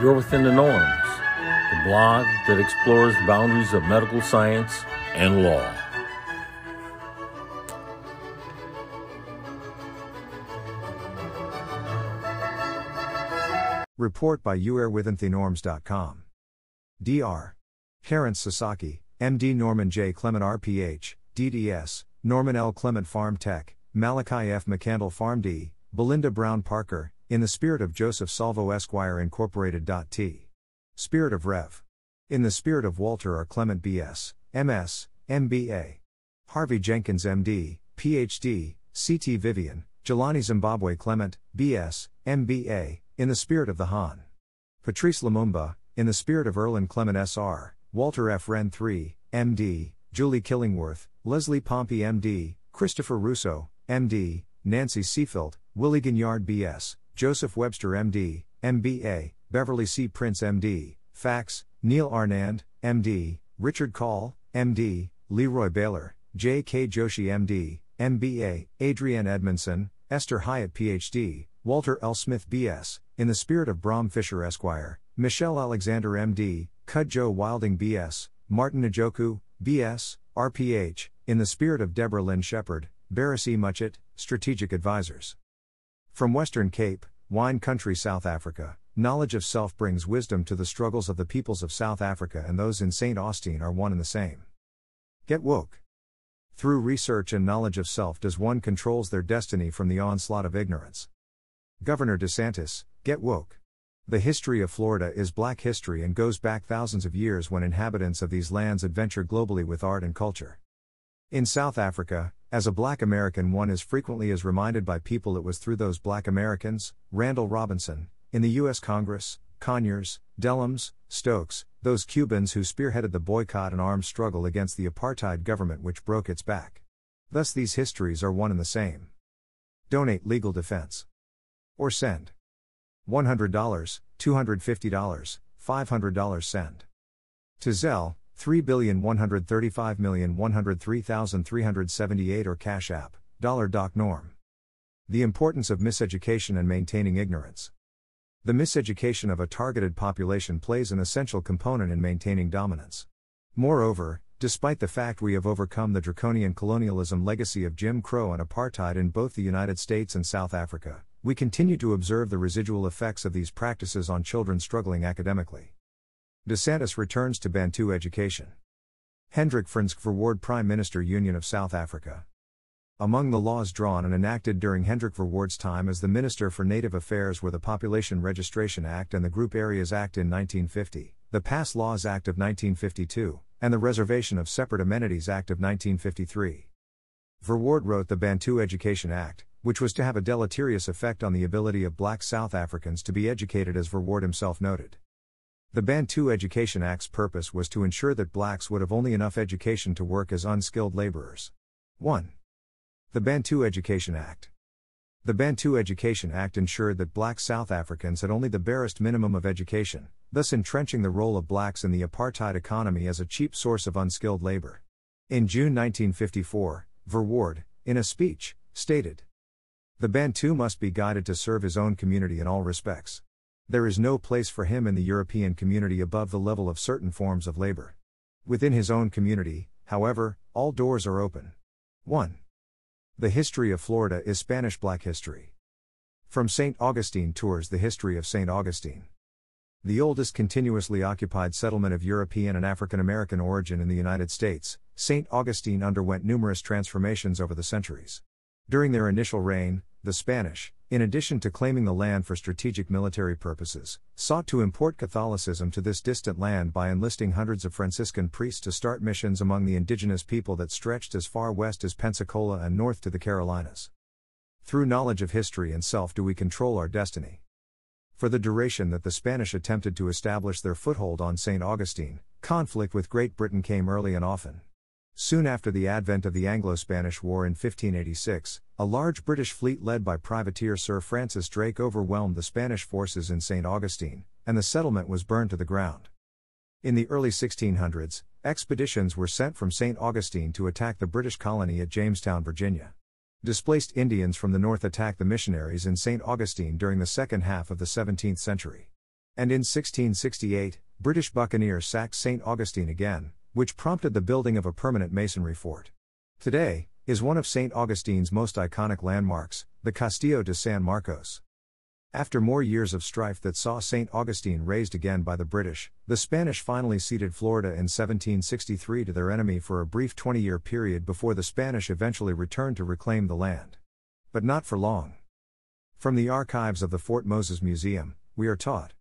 You're Within the Norms, the blog that explores the boundaries of medical science and law. Report by youarewithinthenorms.com. Dr. Terence Sasaki, MD Norman J. Clement RPH, DDS, Norman L. Clement PharmTech, Malachi F. McCandle PharmD, Belinda Brown Parker, in the spirit of Joseph Salvo Esquire Incorporated. T. Spirit of Rev. In the spirit of Walter R. Clement BS, MS, MBA. Harvey Jenkins MD, PhD, CT Vivian, Jelani Zimbabwe Clement, BS, MBA, in the spirit of the Han. Patrice Lumumba, in the spirit of Erland Clement SR, Walter F. Wren III, MD, Julie Killingworth, Leslie Pompey MD, Christopher Russo, MD, Nancy Seafield, Willie Gignard BS, Joseph Webster MD, MBA, Beverly C. Prince MD, Fax, Neil Anand, MD, Richard Call, MD, Leroy Baylor, J.K. Joshi MD, MBA, Adrienne Edmondson, Esther Hyatt PhD, Walter L. Smith BS, in the spirit of Brom Fisher Esquire, Michelle Alexander MD, Cud Joe Wilding BS, Martin Njoku, BS, RPH, in the spirit of Deborah Lynn Shepard, Barris E. Muchett, Strategic Advisors. From Western Cape, Wine Country, South Africa, knowledge of self brings wisdom to the struggles of the peoples of South Africa and those in St. Augustine are one and the same. Get woke. Through research and knowledge of self does one controls their destiny from the onslaught of ignorance. Governor DeSantis, get woke. The history of Florida is black history and goes back thousands of years when inhabitants of these lands adventure globally with art and culture. In South Africa, as a black American, one is frequently as reminded by people it was through those black Americans, Randall Robinson, in the U.S. Congress, Conyers, Dellums, Stokes, those Cubans who spearheaded the boycott and armed struggle against the apartheid government which broke its back. Thus, these histories are one and the same. Donate legal defense. Or send $100, $250, $500 send. To Zelle, 3,135,103,378 or Cash App, Dollar Doc Norm. The importance of miseducation and maintaining ignorance. The miseducation of a targeted population plays an essential component in maintaining dominance. Moreover, despite the fact we have overcome the draconian colonialism legacy of Jim Crow and apartheid in both the United States and South Africa, we continue to observe the residual effects of these practices on children struggling academically. DeSantis returns to Bantu education. Hendrik Frensch Verwoerd Prime Minister Union of South Africa. Among the laws drawn and enacted during Hendrik Verwoerd's time as the Minister for Native Affairs were the Population Registration Act and the Group Areas Act in 1950, the Pass Laws Act of 1952, and the Reservation of Separate Amenities Act of 1953. Verwoerd wrote the Bantu Education Act, which was to have a deleterious effect on the ability of black South Africans to be educated as Verwoerd himself noted. The Bantu Education Act's purpose was to ensure that blacks would have only enough education to work as unskilled laborers. 1. The Bantu Education Act. The Bantu Education Act ensured that black South Africans had only the barest minimum of education, thus entrenching the role of blacks in the apartheid economy as a cheap source of unskilled labor. In June 1954, Verwoerd, in a speech, stated The Bantu must be guided to serve his own community in all respects. There is no place for him in the European community above the level of certain forms of labor. Within his own community, however, all doors are open. 1. The history of Florida is Spanish Black history. From St. Augustine Tours The History of St. Augustine. The oldest continuously occupied settlement of European and African American origin in the United States, St. Augustine underwent numerous transformations over the centuries. During their initial reign, the Spanish, in addition to claiming the land for strategic military purposes, sought to import Catholicism to this distant land by enlisting hundreds of Franciscan priests to start missions among the indigenous people that stretched as far west as Pensacola and north to the Carolinas. Through knowledge of history and self do we control our destiny. For the duration that the Spanish attempted to establish their foothold on St. Augustine, conflict with Great Britain came early and often. Soon after the advent of the Anglo Spanish War in 1586, a large British fleet led by privateer Sir Francis Drake overwhelmed the Spanish forces in St. Augustine, and the settlement was burned to the ground. In the early 1600s, expeditions were sent from St. Augustine to attack the British colony at Jamestown, Virginia. Displaced Indians from the north attacked the missionaries in St. Augustine during the second half of the 17th century. And in 1668, British buccaneers sacked St. Augustine again, which prompted the building of a permanent masonry fort. Today, is one of St. Augustine's most iconic landmarks, the Castillo de San Marcos. After more years of strife that saw St. Augustine raised again by the British, the Spanish finally ceded Florida in 1763 to their enemy for a brief 20 year period before the Spanish eventually returned to reclaim the land. But not for long. From the archives of the Fort Moses Museum, we are taught.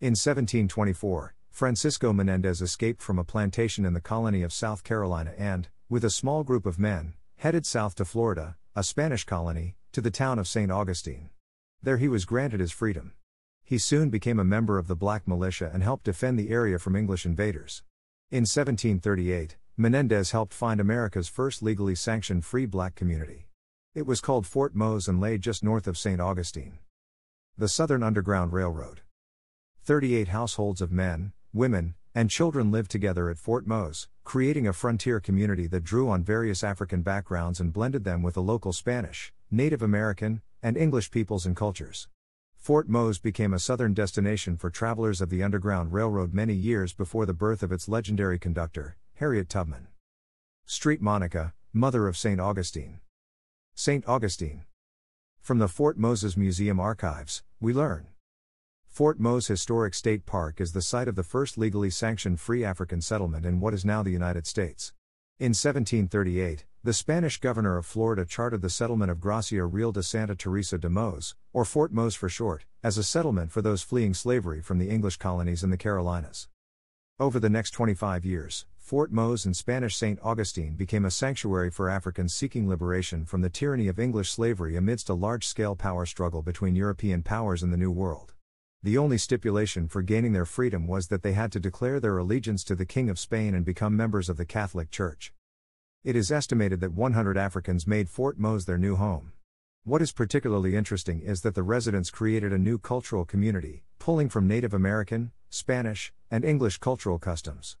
In 1724, Francisco Menendez escaped from a plantation in the colony of South Carolina and, with a small group of men, headed south to Florida, a Spanish colony, to the town of St. Augustine. There he was granted his freedom. He soon became a member of the Black Militia and helped defend the area from English invaders. In 1738, Menendez helped find America's first legally sanctioned free black community. It was called Fort Mose and lay just north of St. Augustine. The Southern Underground Railroad. 38 households of men, women, and children lived together at Fort Mose, creating a frontier community that drew on various African backgrounds and blended them with the local Spanish, Native American, and English peoples and cultures. Fort Mose became a southern destination for travelers of the Underground Railroad many years before the birth of its legendary conductor, Harriet Tubman. Street Monica, mother of St. Augustine. St. Augustine. From the Fort Moses Museum archives, we learn. Fort Mose Historic State Park is the site of the first legally sanctioned free African settlement in what is now the United States. In 1738, the Spanish governor of Florida chartered the settlement of Gracia Real de Santa Teresa de Mose, or Fort Mose for short, as a settlement for those fleeing slavery from the English colonies in the Carolinas. Over the next 25 years, Fort Mose and Spanish St. Augustine became a sanctuary for Africans seeking liberation from the tyranny of English slavery amidst a large scale power struggle between European powers in the New World. The only stipulation for gaining their freedom was that they had to declare their allegiance to the King of Spain and become members of the Catholic Church. It is estimated that 100 Africans made Fort Mose their new home. What is particularly interesting is that the residents created a new cultural community, pulling from Native American, Spanish, and English cultural customs.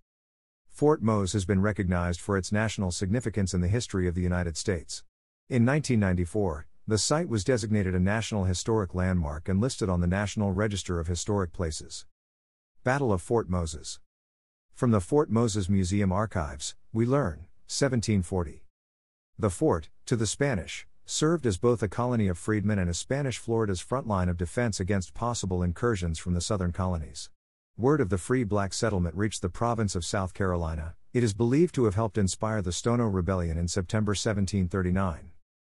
Fort Mose has been recognized for its national significance in the history of the United States. In 1994, the site was designated a National Historic Landmark and listed on the National Register of Historic Places. Battle of Fort Moses. From the Fort Moses Museum archives, we learn 1740. The fort, to the Spanish, served as both a colony of freedmen and a Spanish Florida's front line of defense against possible incursions from the southern colonies. Word of the free black settlement reached the province of South Carolina. It is believed to have helped inspire the Stono Rebellion in September 1739.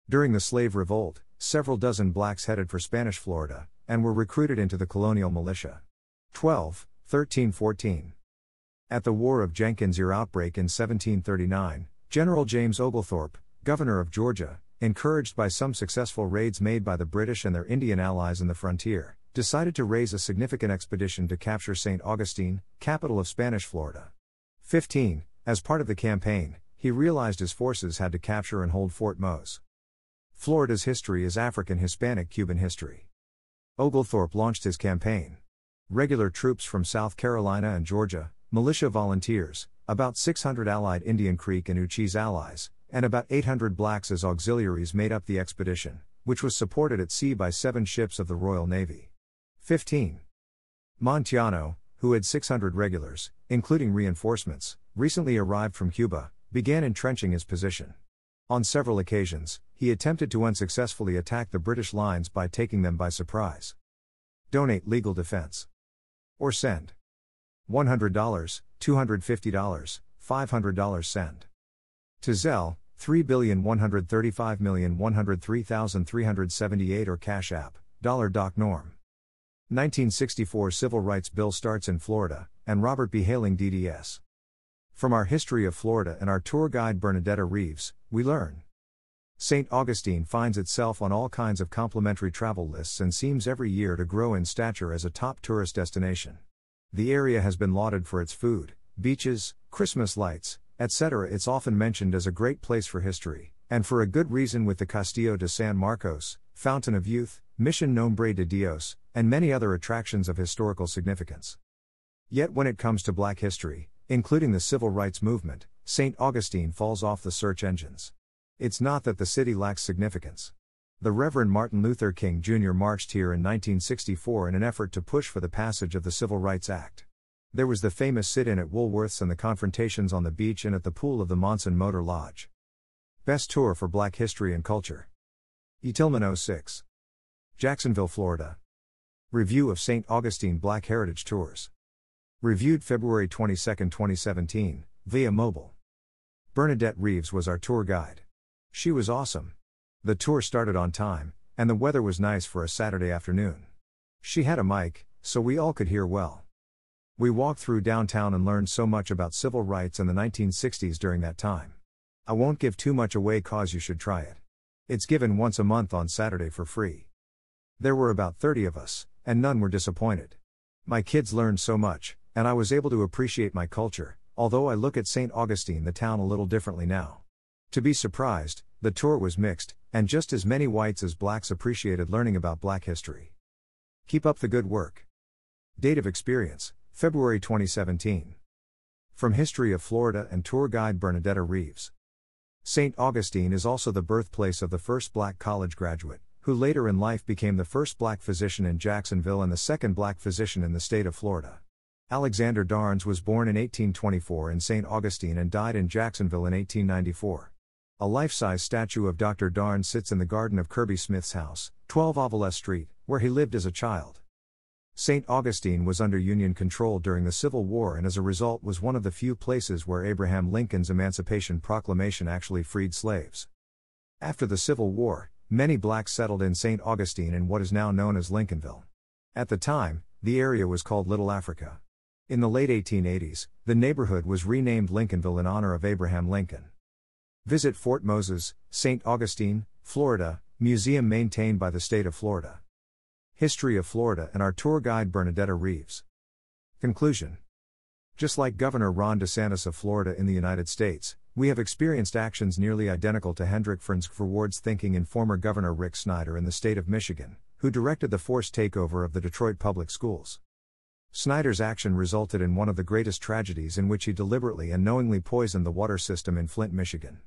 During the slave revolt, several dozen blacks headed for Spanish Florida and were recruited into the colonial militia. 12, 13, 14. At the War of Jenkins' Ear outbreak in 1739, General James Oglethorpe, governor of Georgia, encouraged by some successful raids made by the British and their Indian allies in the frontier, decided to raise a significant expedition to capture St. Augustine, capital of Spanish Florida. 15. As part of the campaign, he realized his forces had to capture and hold Fort Mose. Florida's history is African Hispanic Cuban history. Oglethorpe launched his campaign. Regular troops from South Carolina and Georgia, militia volunteers, about 600 Allied Indian Creek and Uchis allies, and about 800 blacks as auxiliaries made up the expedition, which was supported at sea by seven ships of the Royal Navy. 15. Montiano, who had 600 regulars, including reinforcements, recently arrived from Cuba, began entrenching his position. On several occasions, he attempted to unsuccessfully attack the British lines by taking them by surprise. Donate legal defense. Or send. $100, $250, $500 send. To Zelle, 3,135,103,378 or Cash App, Dollar Doc Norm. 1964 Civil Rights Bill starts in Florida, and Robert B. Hayling DDS. From our history of Florida and our tour guide Bernadetta Reeves, we learn. St. Augustine finds itself on all kinds of complimentary travel lists and seems every year to grow in stature as a top tourist destination. The area has been lauded for its food, beaches, Christmas lights, etc. It's often mentioned as a great place for history, and for a good reason with the Castillo de San Marcos, Fountain of Youth, Mission Nombre de Dios, and many other attractions of historical significance. Yet when it comes to black history, including the civil rights movement, St. Augustine falls off the search engines. It's not that the city lacks significance. The Reverend Martin Luther King Jr. marched here in 1964 in an effort to push for the passage of the Civil Rights Act. There was the famous sit in at Woolworth's and the confrontations on the beach and at the pool of the Monson Motor Lodge. Best Tour for Black History and Culture. Etilman 06. Jacksonville, Florida. Review of St. Augustine Black Heritage Tours. Reviewed February 22, 2017, via mobile. Bernadette Reeves was our tour guide. She was awesome. The tour started on time, and the weather was nice for a Saturday afternoon. She had a mic, so we all could hear well. We walked through downtown and learned so much about civil rights in the 1960s during that time. I won't give too much away cause you should try it. It's given once a month on Saturday for free. There were about 30 of us, and none were disappointed. My kids learned so much, and I was able to appreciate my culture, although I look at St. Augustine the town a little differently now. To be surprised, the tour was mixed, and just as many whites as blacks appreciated learning about black history. Keep up the good work. Date of experience February 2017. From History of Florida and tour guide Bernadetta Reeves. St. Augustine is also the birthplace of the first black college graduate, who later in life became the first black physician in Jacksonville and the second black physician in the state of Florida. Alexander Darnes was born in 1824 in St. Augustine and died in Jacksonville in 1894. A life size statue of Dr. Darnes sits in the garden of Kirby Smith's house, 12 Avila Street, where he lived as a child. St. Augustine was under Union control during the Civil War and as a result was one of the few places where Abraham Lincoln's Emancipation Proclamation actually freed slaves. After the Civil War, Many blacks settled in St. Augustine in what is now known as Lincolnville. At the time, the area was called Little Africa. In the late 1880s, the neighborhood was renamed Lincolnville in honor of Abraham Lincoln. Visit Fort Moses, St. Augustine, Florida, museum maintained by the state of Florida. History of Florida and our tour guide Bernadetta Reeves. Conclusion Just like Governor Ron DeSantis of Florida in the United States, we have experienced actions nearly identical to Hendrik Verwoerd's thinking in former Governor Rick Snyder in the state of Michigan, who directed the forced takeover of the Detroit public schools. Snyder's action resulted in one of the greatest tragedies in which he deliberately and knowingly poisoned the water system in Flint, Michigan.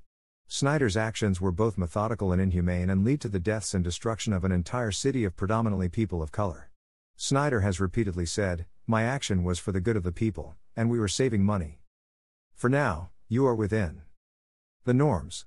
Snyder's actions were both methodical and inhumane and lead to the deaths and destruction of an entire city of predominantly people of color. Snyder has repeatedly said, My action was for the good of the people, and we were saving money. For now, you are within the norms.